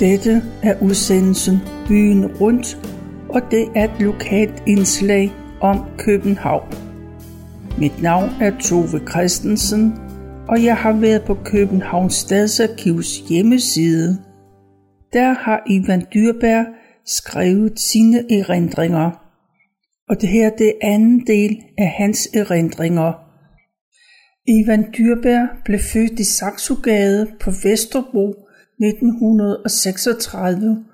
Dette er udsendelsen Byen Rundt, og det er et lokalt indslag om København. Mit navn er Tove Christensen, og jeg har været på Københavns Stadsarkivs hjemmeside. Der har Ivan Dyrberg skrevet sine erindringer, og det her det er anden del af hans erindringer. Ivan Dyrberg blev født i Saxogade på Vesterbro 1936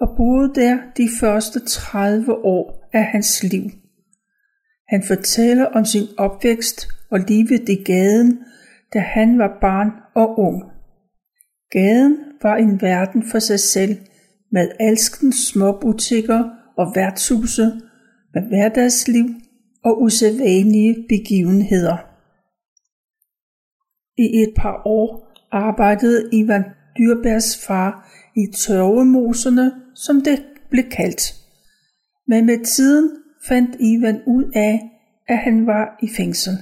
og boede der de første 30 år af hans liv. Han fortæller om sin opvækst og livet i gaden, da han var barn og ung. Gaden var en verden for sig selv, med alskens små butikker og værtshuse, med hverdagsliv og usædvanlige begivenheder. I et par år arbejdede Ivan Dyrbærs far i tørvemoserne, som det blev kaldt. Men med tiden fandt Ivan ud af, at han var i fængsel.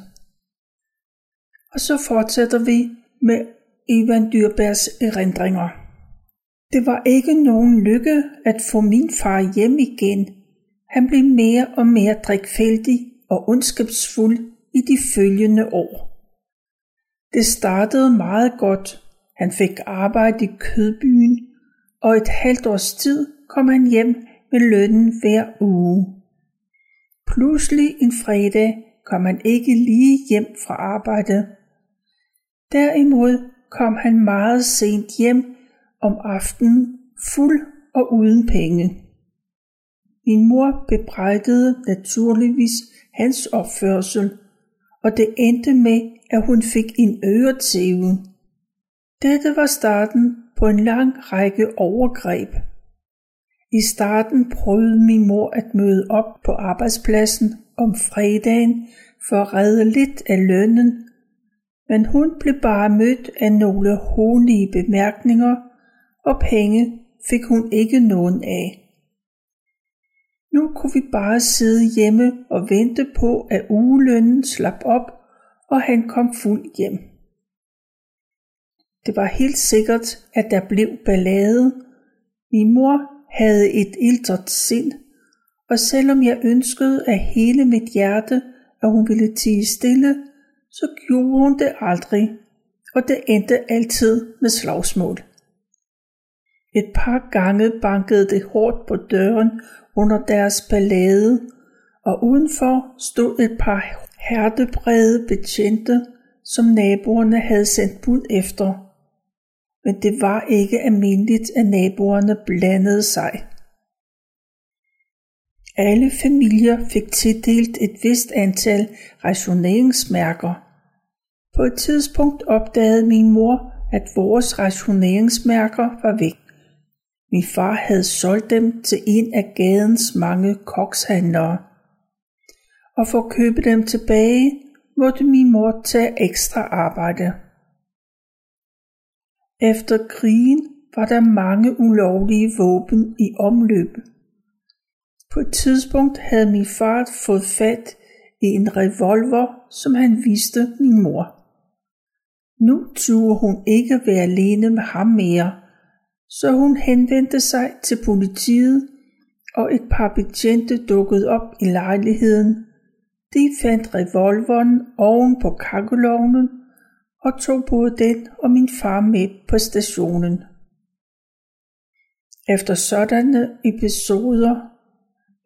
Og så fortsætter vi med Ivan Dyrbærs erindringer. Det var ikke nogen lykke at få min far hjem igen. Han blev mere og mere drikfældig og ondskabsfuld i de følgende år. Det startede meget godt, han fik arbejde i kødbyen, og et halvt års tid kom han hjem med lønnen hver uge. Pludselig en fredag kom han ikke lige hjem fra arbejdet. Derimod kom han meget sent hjem om aftenen, fuld og uden penge. Min mor bebrejdede naturligvis hans opførsel, og det endte med, at hun fik en øretæve. Dette var starten på en lang række overgreb. I starten prøvede min mor at møde op på arbejdspladsen om fredagen for at redde lidt af lønnen, men hun blev bare mødt af nogle hånlige bemærkninger, og penge fik hun ikke nogen af. Nu kunne vi bare sidde hjemme og vente på, at ugelønnen slap op, og han kom fuld hjem. Det var helt sikkert, at der blev ballade. Min mor havde et ildret sind, og selvom jeg ønskede af hele mit hjerte, at hun ville tige stille, så gjorde hun det aldrig, og det endte altid med slagsmål. Et par gange bankede det hårdt på døren under deres ballade, og udenfor stod et par hertebrede betjente, som naboerne havde sendt bud efter men det var ikke almindeligt, at naboerne blandede sig. Alle familier fik tildelt et vist antal rationeringsmærker. På et tidspunkt opdagede min mor, at vores rationeringsmærker var væk. Min far havde solgt dem til en af gadens mange kokshandlere. Og for at købe dem tilbage, måtte min mor tage ekstra arbejde. Efter krigen var der mange ulovlige våben i omløb. På et tidspunkt havde min far fået fat i en revolver, som han viste min mor. Nu turde hun ikke være alene med ham mere, så hun henvendte sig til politiet, og et par betjente dukkede op i lejligheden. De fandt revolveren oven på kakkelovnen og tog både den og min far med på stationen. Efter sådanne episoder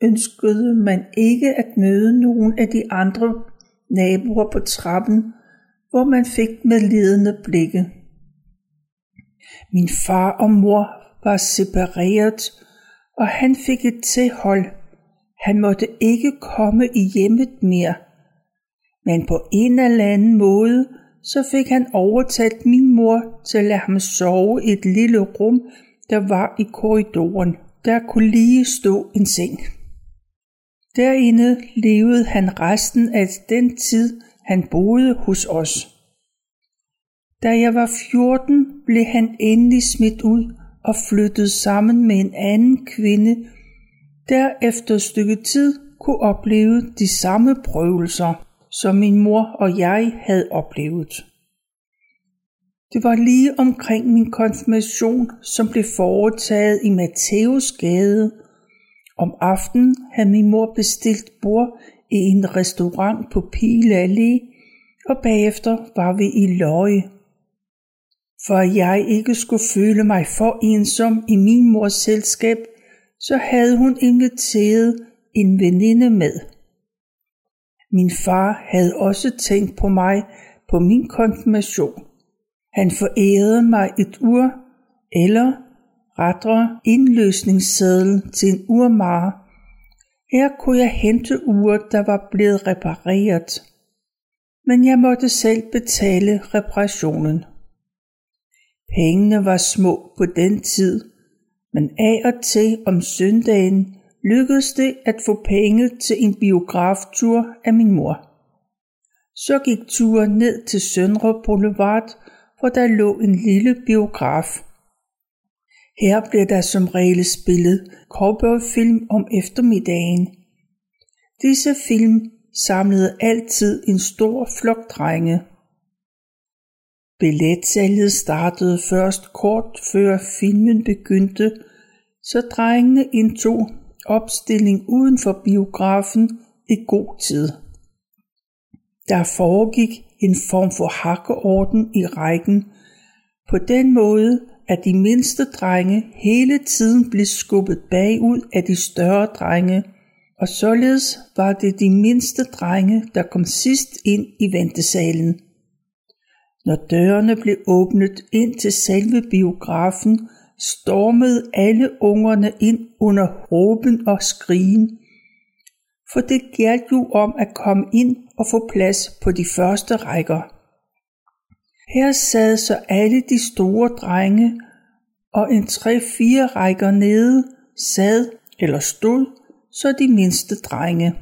ønskede man ikke at møde nogen af de andre naboer på trappen, hvor man fik med lidende blikke. Min far og mor var separeret, og han fik et tilhold. Han måtte ikke komme i hjemmet mere. Men på en eller anden måde så fik han overtalt min mor til at lade ham sove i et lille rum, der var i korridoren. Der kunne lige stå en seng. Derinde levede han resten af den tid, han boede hos os. Da jeg var 14, blev han endelig smidt ud og flyttede sammen med en anden kvinde, der efter et stykke tid kunne opleve de samme prøvelser som min mor og jeg havde oplevet. Det var lige omkring min konfirmation, som blev foretaget i Matthæusgade. Om aftenen havde min mor bestilt bord i en restaurant på Pile Allé, og bagefter var vi i Løje. For at jeg ikke skulle føle mig for ensom i min mors selskab, så havde hun inviteret en veninde med. Min far havde også tænkt på mig på min konfirmation. Han forærede mig et ur, eller rettere indløsningsseddel til en urmare. Her kunne jeg hente uret, der var blevet repareret. Men jeg måtte selv betale reparationen. Pengene var små på den tid, men af og til om søndagen lykkedes det at få penge til en biograftur af min mor. Så gik turen ned til Søndre Boulevard, hvor der lå en lille biograf. Her blev der som regel spillet cowboyfilm om eftermiddagen. Disse film samlede altid en stor flok drenge. Billetsalget startede først kort før filmen begyndte, så drengene indtog opstilling uden for biografen i god tid. Der foregik en form for hakkeorden i rækken, på den måde, at de mindste drenge hele tiden blev skubbet bagud af de større drenge, og således var det de mindste drenge, der kom sidst ind i ventesalen. Når dørene blev åbnet ind til selve biografen, stormede alle ungerne ind under råben og skrigen. For det galt jo om at komme ind og få plads på de første rækker. Her sad så alle de store drenge, og en tre-fire rækker nede sad eller stod så de mindste drenge.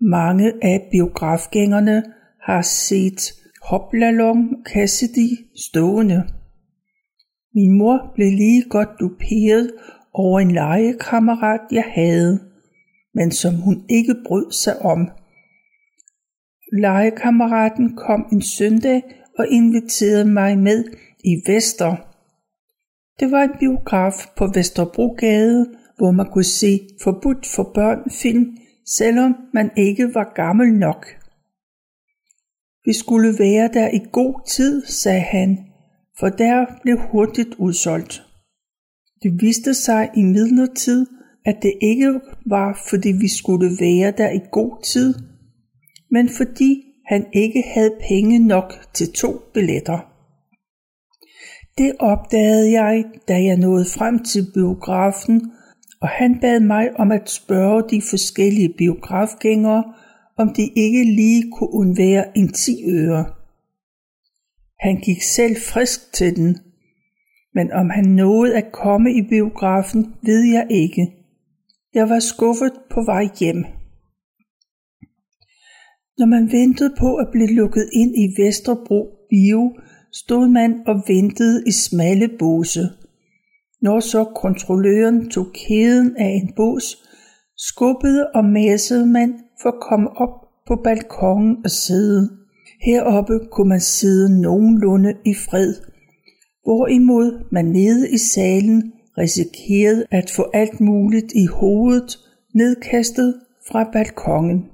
Mange af biografgængerne har set Hoplalong Cassidy stående. Min mor blev lige godt duperet over en legekammerat, jeg havde, men som hun ikke brød sig om. Legekammeraten kom en søndag og inviterede mig med i Vester. Det var en biograf på Vesterbrogade, hvor man kunne se forbudt for børn film, selvom man ikke var gammel nok. Vi skulle være der i god tid, sagde han, for der blev hurtigt udsolgt. Det viste sig i midlertid, at det ikke var, fordi vi skulle være der i god tid, men fordi han ikke havde penge nok til to billetter. Det opdagede jeg, da jeg nåede frem til biografen, og han bad mig om at spørge de forskellige biografgængere, om de ikke lige kunne undvære en 10 øre. Han gik selv frisk til den, men om han nåede at komme i biografen, ved jeg ikke. Jeg var skuffet på vej hjem. Når man ventede på at blive lukket ind i Vesterbro Bio, stod man og ventede i smalle båse. Når så kontrolløren tog kæden af en bås, skubbede og mæssede man for at komme op på balkongen og sidde. Heroppe kunne man sidde nogenlunde i fred, hvorimod man nede i salen risikerede at få alt muligt i hovedet nedkastet fra balkongen.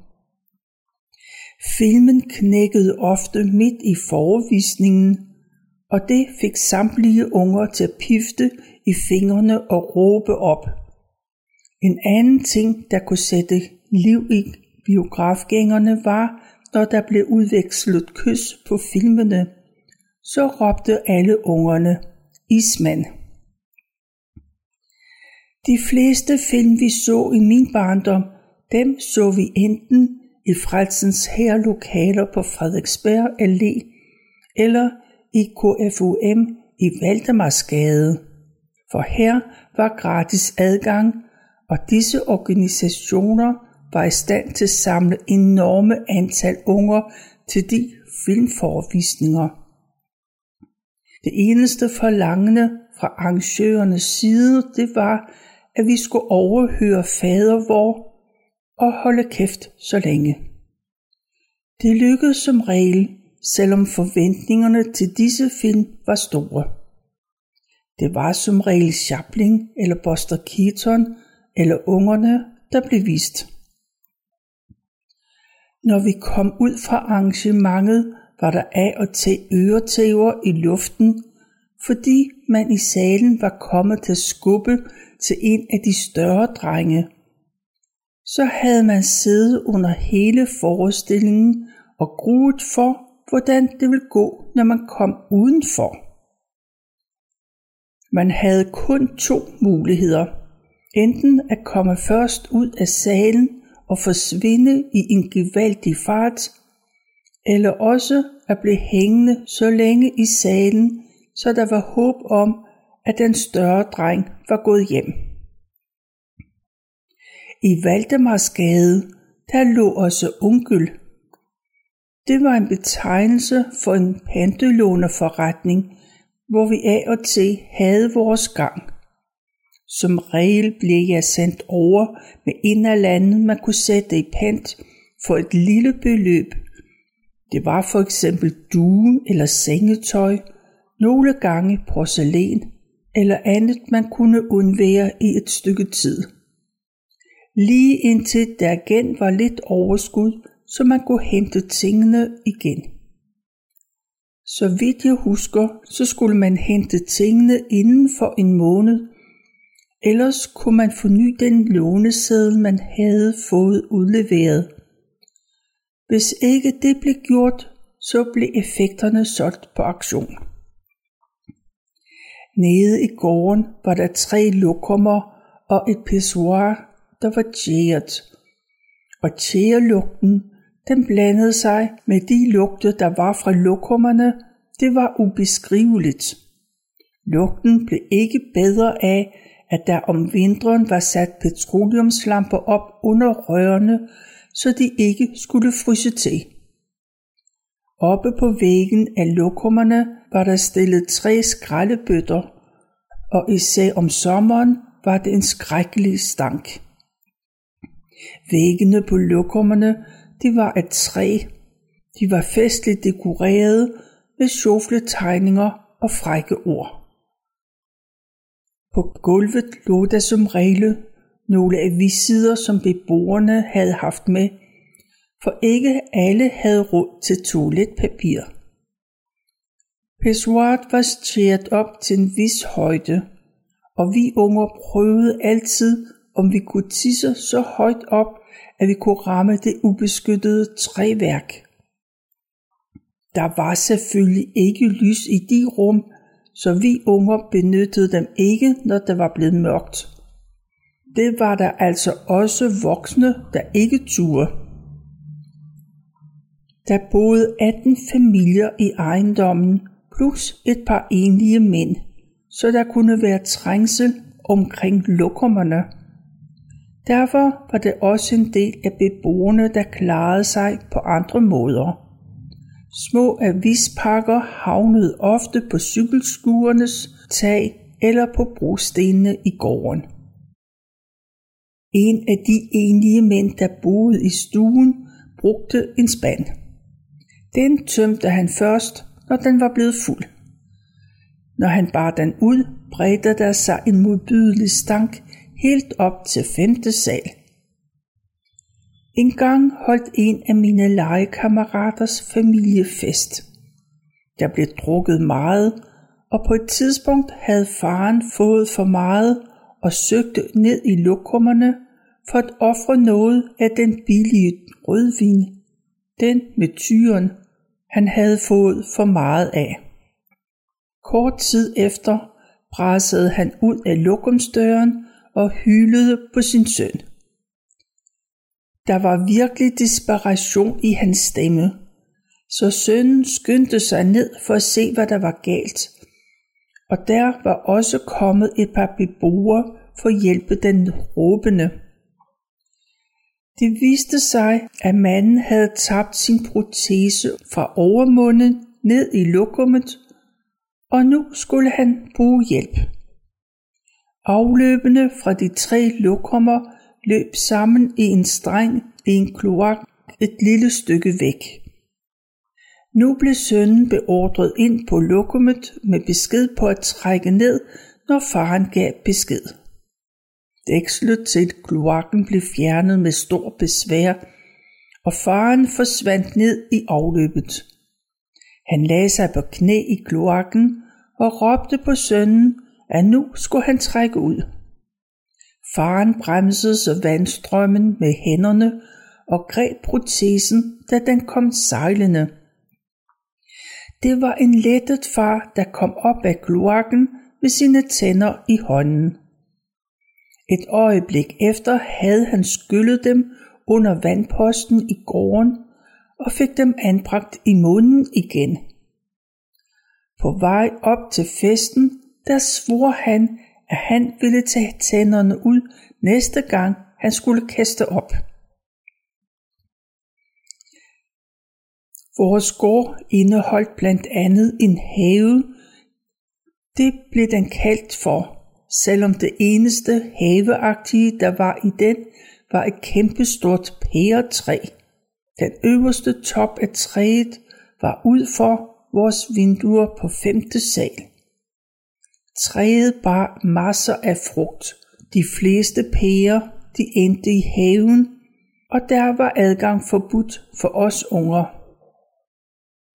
Filmen knækkede ofte midt i forvisningen, og det fik samtlige unger til at pifte i fingrene og råbe op. En anden ting, der kunne sætte liv i biografgængerne var, når der blev udvekslet kys på filmene, så råbte alle ungerne Ismand. De fleste film, vi så i min barndom, dem så vi enten i Frelsens her lokaler på Frederiksberg Allé eller i KFUM i Valdemarsgade, for her var gratis adgang, og disse organisationer var i stand til at samle enorme antal unger til de filmforvisninger. Det eneste forlangende fra arrangørernes side, det var, at vi skulle overhøre fadervor og holde kæft så længe. Det lykkedes som regel, selvom forventningerne til disse film var store. Det var som regel Chaplin eller Buster Keaton eller ungerne, der blev vist. Når vi kom ud fra arrangementet, var der af og til øretæver i luften, fordi man i salen var kommet til skubbe til en af de større drenge. Så havde man siddet under hele forestillingen og gruet for, hvordan det ville gå, når man kom udenfor. Man havde kun to muligheder. Enten at komme først ud af salen og forsvinde i en gevaldig fart, eller også at blive hængende så længe i salen, så der var håb om, at den større dreng var gået hjem. I Valdemarsgade, der lå også onkel. Det var en betegnelse for en pantelånerforretning, hvor vi af og til havde vores gang. Som regel blev jeg sendt over med en af landet, man kunne sætte i pant for et lille beløb. Det var for eksempel due eller sengetøj, nogle gange porcelæn eller andet man kunne undvære i et stykke tid. Lige indtil der igen var lidt overskud, så man kunne hente tingene igen. Så vidt jeg husker, så skulle man hente tingene inden for en måned, ellers kunne man forny den låneseddel, man havde fået udleveret. Hvis ikke det blev gjort, så blev effekterne solgt på auktion. Nede i gården var der tre lokummer og et pissoir, der var tjæret. Og tjærelugten, den blandede sig med de lugte, der var fra lokummerne. Det var ubeskriveligt. Lugten blev ikke bedre af, at der om vinteren var sat petroleumslamper op under rørene, så de ikke skulle fryse til. Oppe på væggen af lokummerne var der stillet tre skraldebøtter, og især om sommeren var det en skrækkelig stank. Væggene på lokummerne, de var af træ. De var festligt dekoreret med sjofle tegninger og frække ord. På gulvet lå der som regel nogle avisider, som beboerne havde haft med, for ikke alle havde råd til toiletpapir. Pissoiret var stjert op til en vis højde, og vi unger prøvede altid, om vi kunne tisse så højt op, at vi kunne ramme det ubeskyttede træværk. Der var selvfølgelig ikke lys i de rum, så vi unger benyttede dem ikke, når det var blevet mørkt. Det var der altså også voksne, der ikke turde. Der boede 18 familier i ejendommen, plus et par enlige mænd, så der kunne være trængsel omkring lokummerne. Derfor var det også en del af beboerne, der klarede sig på andre måder. Små avispakker havnede ofte på cykelskuernes tag eller på brostenene i gården. En af de enlige mænd, der boede i stuen, brugte en spand. Den tømte han først, når den var blevet fuld. Når han bar den ud, bredte der sig en modbydelig stank helt op til femte sal. En gang holdt en af mine legekammeraters familiefest. Der blev drukket meget, og på et tidspunkt havde faren fået for meget og søgte ned i lokummerne for at ofre noget af den billige rødvin, den med tyren, han havde fået for meget af. Kort tid efter brassede han ud af lokumsdøren og hylede på sin søn. Der var virkelig desperation i hans stemme, så sønnen skyndte sig ned for at se, hvad der var galt. Og der var også kommet et par beboere for at hjælpe den råbende. Det viste sig, at manden havde tabt sin protese fra overmunden ned i lokummet, og nu skulle han bruge hjælp. Afløbene fra de tre lokummer løb sammen i en streng i en kloak et lille stykke væk. Nu blev sønnen beordret ind på lokummet med besked på at trække ned, når faren gav besked. Dækslet til kloakken blev fjernet med stor besvær, og faren forsvandt ned i afløbet. Han lagde sig på knæ i kloakken og råbte på sønnen, at nu skulle han trække ud. Faren bremsede så vandstrømmen med hænderne og greb protesen, da den kom sejlende. Det var en lettet far, der kom op af kloakken med sine tænder i hånden. Et øjeblik efter havde han skyllet dem under vandposten i gården og fik dem anbragt i munden igen. På vej op til festen, der svor han, at han ville tage tænderne ud næste gang han skulle kaste op. Vores gård indeholdt blandt andet en have. Det blev den kaldt for, selvom det eneste haveagtige, der var i den, var et kæmpestort pæretræ. Den øverste top af træet var ud for vores vinduer på femte sal. Træet bar masser af frugt. De fleste pærer, de endte i haven, og der var adgang forbudt for os unger.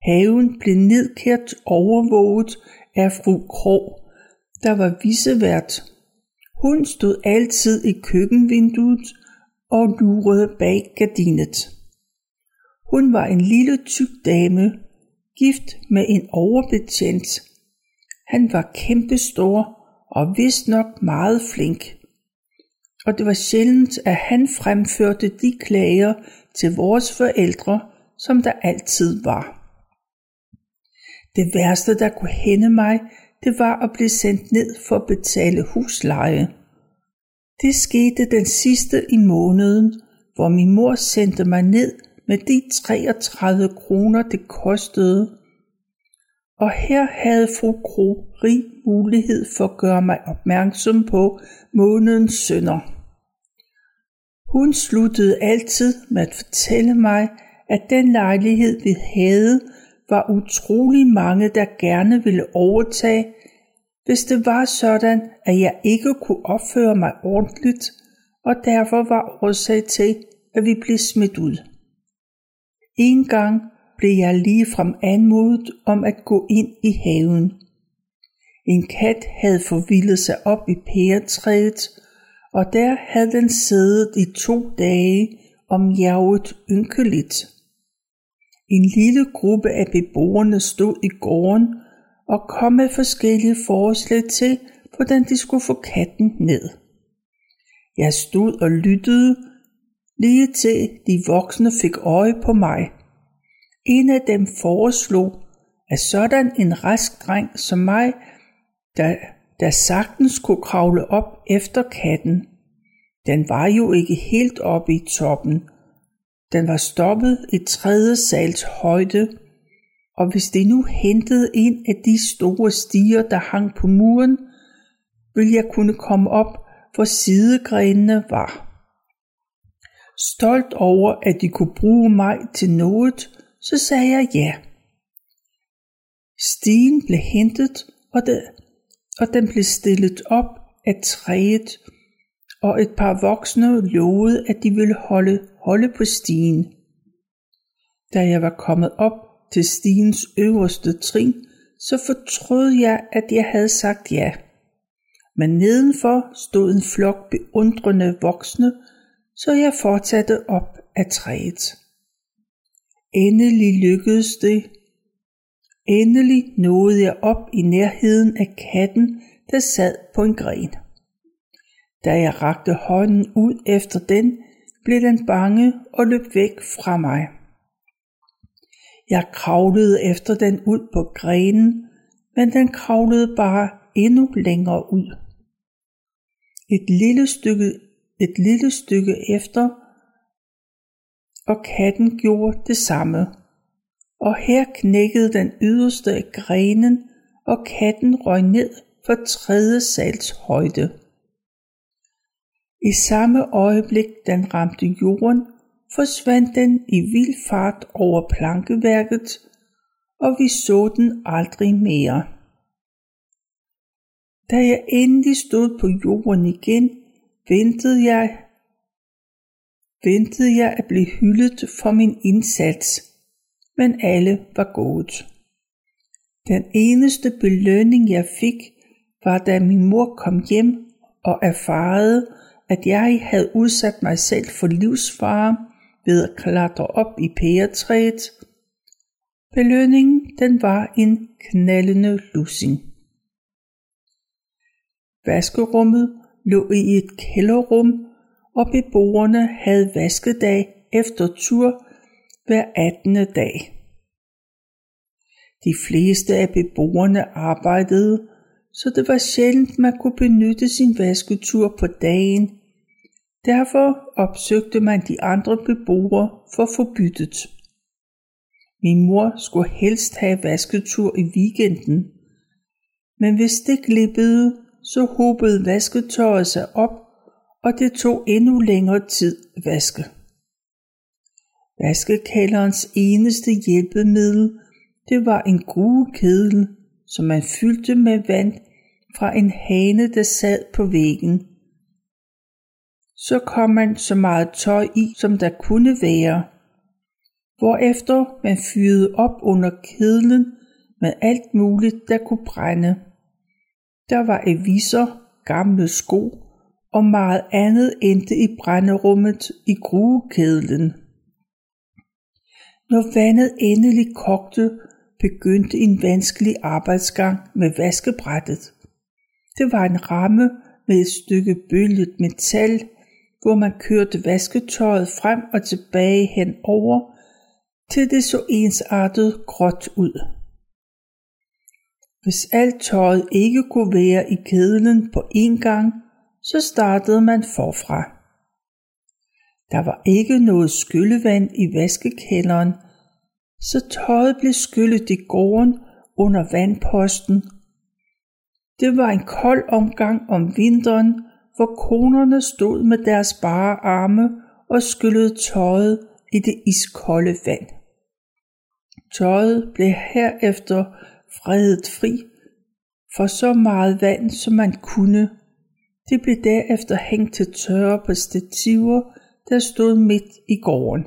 Haven blev nedkært overvåget af fru Krog, der var visevært. Hun stod altid i køkkenvinduet og lurede bag gardinet. Hun var en lille tyk dame, gift med en overbetjent. Han var kæmpestor og vist nok meget flink. Og det var sjældent, at han fremførte de klager til vores forældre, som der altid var. Det værste, der kunne hænde mig, det var at blive sendt ned for at betale husleje. Det skete den sidste i måneden, hvor min mor sendte mig ned med de 33 kroner det kostede. Og her havde fru Kro rig mulighed for at gøre mig opmærksom på månedens sønder. Hun sluttede altid med at fortælle mig, at den lejlighed vi havde, var utrolig mange, der gerne ville overtage, hvis det var sådan, at jeg ikke kunne opføre mig ordentligt, og derfor var årsag til, at vi blev smidt ud. En gang blev jeg ligefrem anmodet om at gå ind i haven. En kat havde forvildet sig op i pæretræet, og der havde den siddet i to dage og mjauet ynkeligt. En lille gruppe af beboerne stod i gården og kom med forskellige forslag til, hvordan de skulle få katten ned. Jeg stod og lyttede, lige til de voksne fik øje på mig. En af dem foreslog, at sådan en rask dreng som mig, der, der sagtens kunne kravle op efter katten. Den var jo ikke helt oppe i toppen, den var stoppet i tredje sals højde, og hvis det nu hentede en af de store stiger, der hang på muren, ville jeg kunne komme op, hvor sidegrenene var. Stolt over, at de kunne bruge mig til noget, så sagde jeg ja. Stigen blev hentet, og, det, og den blev stillet op af træet, og et par voksne lovede, at de ville holde holde på stien. Da jeg var kommet op til stigens øverste trin, så fortrød jeg, at jeg havde sagt ja. Men nedenfor stod en flok beundrende voksne, så jeg fortsatte op af træet. Endelig lykkedes det. Endelig nåede jeg op i nærheden af katten, der sad på en gren. Da jeg rakte hånden ud efter den, blev den bange og løb væk fra mig. Jeg kravlede efter den ud på grenen, men den kravlede bare endnu længere ud. Et lille stykke, et lille stykke efter, og katten gjorde det samme. Og her knækkede den yderste af grenen, og katten røg ned for tredje sals højde. I samme øjeblik den ramte jorden, forsvandt den i vild fart over plankeværket, og vi så den aldrig mere. Da jeg endelig stod på jorden igen, ventede jeg, ventede jeg at blive hyldet for min indsats, men alle var gået. Den eneste belønning jeg fik, var da min mor kom hjem og erfarede, at jeg havde udsat mig selv for livsfare ved at klatre op i pæretræet. Belønningen den var en knaldende lussing. Vaskerummet lå i et kælderrum, og beboerne havde vaskedag efter tur hver 18. dag. De fleste af beboerne arbejdede, så det var sjældent man kunne benytte sin vasketur på dagen. Derfor opsøgte man de andre beboere for forbyttet. Min mor skulle helst have vasketur i weekenden, men hvis det glippede, så hobede vasketøjet sig op, og det tog endnu længere tid at vaske. Vaskekælderens eneste hjælpemiddel, det var en gruekedel, som man fyldte med vand fra en hane, der sad på væggen. Så kom man så meget tøj i, som der kunne være, hvorefter man fyrede op under kedlen med alt muligt, der kunne brænde. Der var aviser, gamle sko og meget andet endte i brænderummet i gruekedlen. Når vandet endelig kogte, begyndte en vanskelig arbejdsgang med vaskebrættet. Det var en ramme med et stykke bølget metal, hvor man kørte vasketøjet frem og tilbage henover, til det så ensartet gråt ud. Hvis alt tøjet ikke kunne være i kedlen på én gang, så startede man forfra. Der var ikke noget skyllevand i vaskekælderen, så tøjet blev skyllet i gården under vandposten. Det var en kold omgang om vinteren, hvor konerne stod med deres bare arme og skyllede tøjet i det iskolde vand. Tøjet blev herefter fredet fri for så meget vand, som man kunne. De blev derefter hængt til tørre på stativer, der stod midt i gården.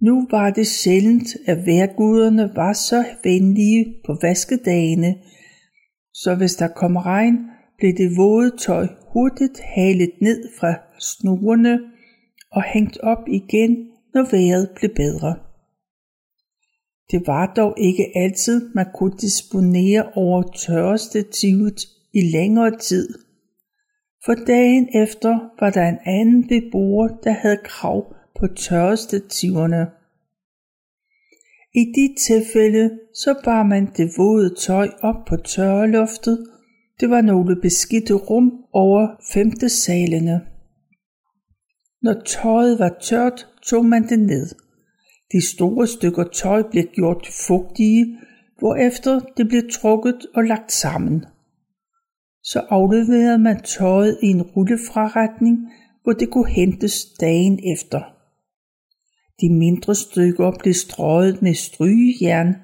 Nu var det sjældent, at værguderne var så venlige på vaskedagene, så hvis der kom regn, blev det våde tøj hurtigt halet ned fra snorene og hængt op igen, når vejret blev bedre. Det var dog ikke altid, man kunne disponere over tørrestativet i længere tid. For dagen efter var der en anden beboer, der havde krav på tørrestativerne. I de tilfælde så bar man det våde tøj op på tørreloftet. Det var nogle beskidte rum over femte salene. Når tøjet var tørt, tog man det ned. De store stykker tøj blev gjort fugtige, hvorefter det blev trukket og lagt sammen. Så afleverede man tøjet i en rullefraretning, hvor det kunne hentes dagen efter. De mindre stykker blev strøget med strygejern,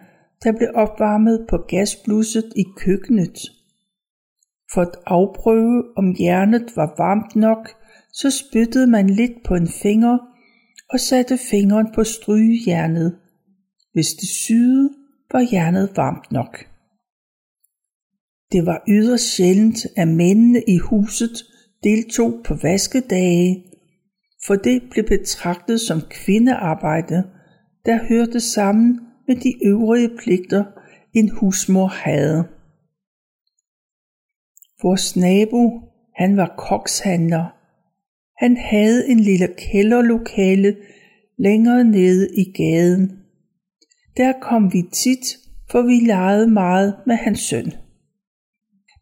der blev opvarmet på gasblusset i køkkenet. For at afprøve, om jernet var varmt nok, så spyttede man lidt på en finger og satte fingeren på strygejernet. Hvis det syede, var jernet varmt nok. Det var yderst sjældent, at mændene i huset deltog på vaskedage, for det blev betragtet som kvindearbejde, der hørte sammen med de øvrige pligter, en husmor havde. Vores nabo, han var kokshandler. Han havde en lille kælderlokale længere nede i gaden. Der kom vi tit, for vi legede meget med hans søn.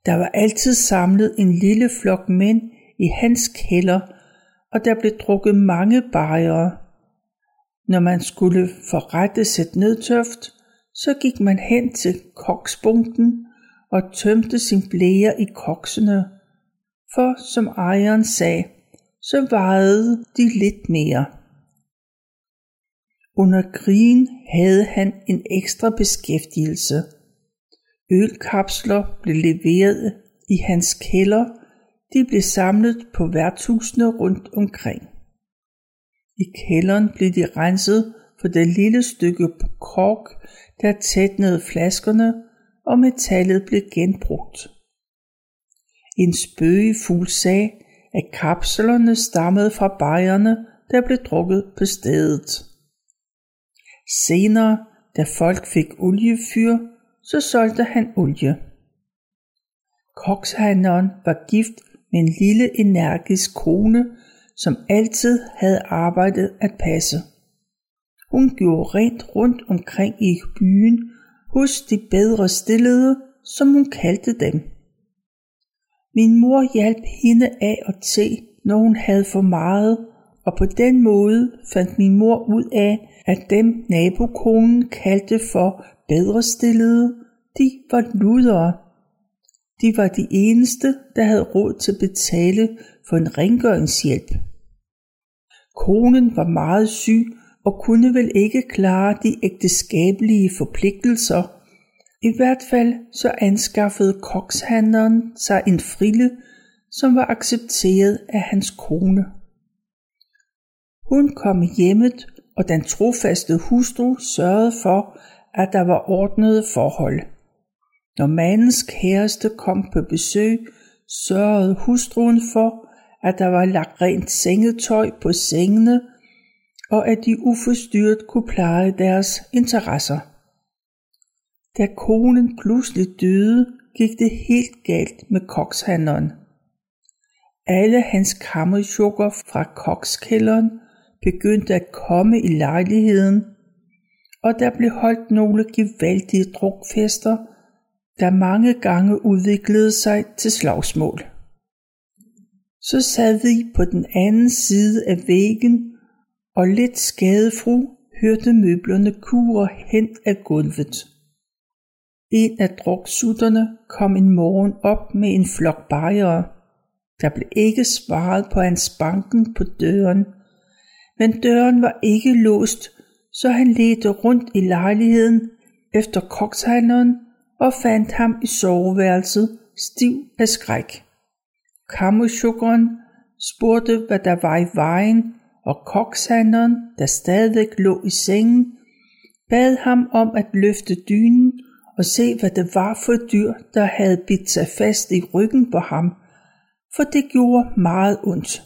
Der var altid samlet en lille flok mænd i hans kælder, og der blev drukket mange bajere. Når man skulle forrette sit nedtøft, så gik man hen til koksbunken og tømte sin blære i koksene, for som ejeren sagde, så vejede de lidt mere. Under krigen havde han en ekstra beskæftigelse. Ølkapsler blev leveret i hans kælder. De blev samlet på værtshusene rundt omkring. I kælderen blev de renset for det lille stykke kork, der tætnede flaskerne, og metallet blev genbrugt. En spøgefugl sagde, at kapslerne stammede fra bajerne, der blev drukket på stedet. Senere, da folk fik oliefyr, så solgte han olie. Kokshandleren var gift med en lille energisk kone, som altid havde arbejdet at passe. Hun gjorde rent rundt omkring i byen hos de bedre stillede, som hun kaldte dem. Min mor hjalp hende af og til, når hun havde for meget, og på den måde fandt min mor ud af, at dem nabokonen kaldte for bedre stillede, de var ludere. De var de eneste, der havde råd til at betale for en rengøringshjælp. Konen var meget syg og kunne vel ikke klare de ægteskabelige forpligtelser. I hvert fald så anskaffede kokshandleren sig en frille, som var accepteret af hans kone. Hun kom hjemmet, og den trofaste hustru sørgede for, at der var ordnede forhold. Når mandens kæreste kom på besøg, sørgede hustruen for, at der var lagt rent sengetøj på sengene, og at de uforstyrret kunne pleje deres interesser. Da konen pludselig døde, gik det helt galt med kokshandleren. Alle hans kammerjukker fra kokskælderen begyndte at komme i lejligheden, og der blev holdt nogle gevaldige drukfester, der mange gange udviklede sig til slagsmål. Så sad vi på den anden side af væggen, og lidt skadefru hørte møblerne kure hen af gulvet. En af druksutterne kom en morgen op med en flok bajere. Der blev ikke svaret på hans banken på døren, men døren var ikke låst, så han ledte rundt i lejligheden efter kokshandleren og fandt ham i soveværelset stiv af skræk. Kammerchukkeren spurgte, hvad der var i vejen, og kokshandleren, der stadig lå i sengen, bad ham om at løfte dynen og se, hvad det var for et dyr, der havde bidt sig fast i ryggen på ham, for det gjorde meget ondt.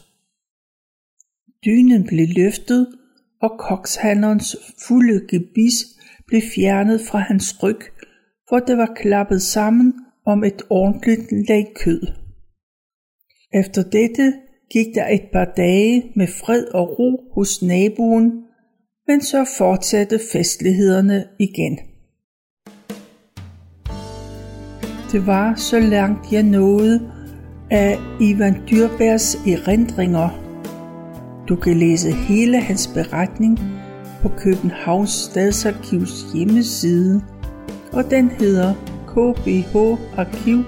Dynen blev løftet, og kokshandlerens fulde gebis blev fjernet fra hans ryg, for det var klappet sammen om et ordentligt lag kød. Efter dette gik der et par dage med fred og ro hos naboen, men så fortsatte festlighederne igen. Det var så langt jeg nåede af Ivan Dyrbærs erindringer du kan læse hele hans beretning på Københavns Stadsarkivs hjemmeside, og den hedder kbharkiv.dk.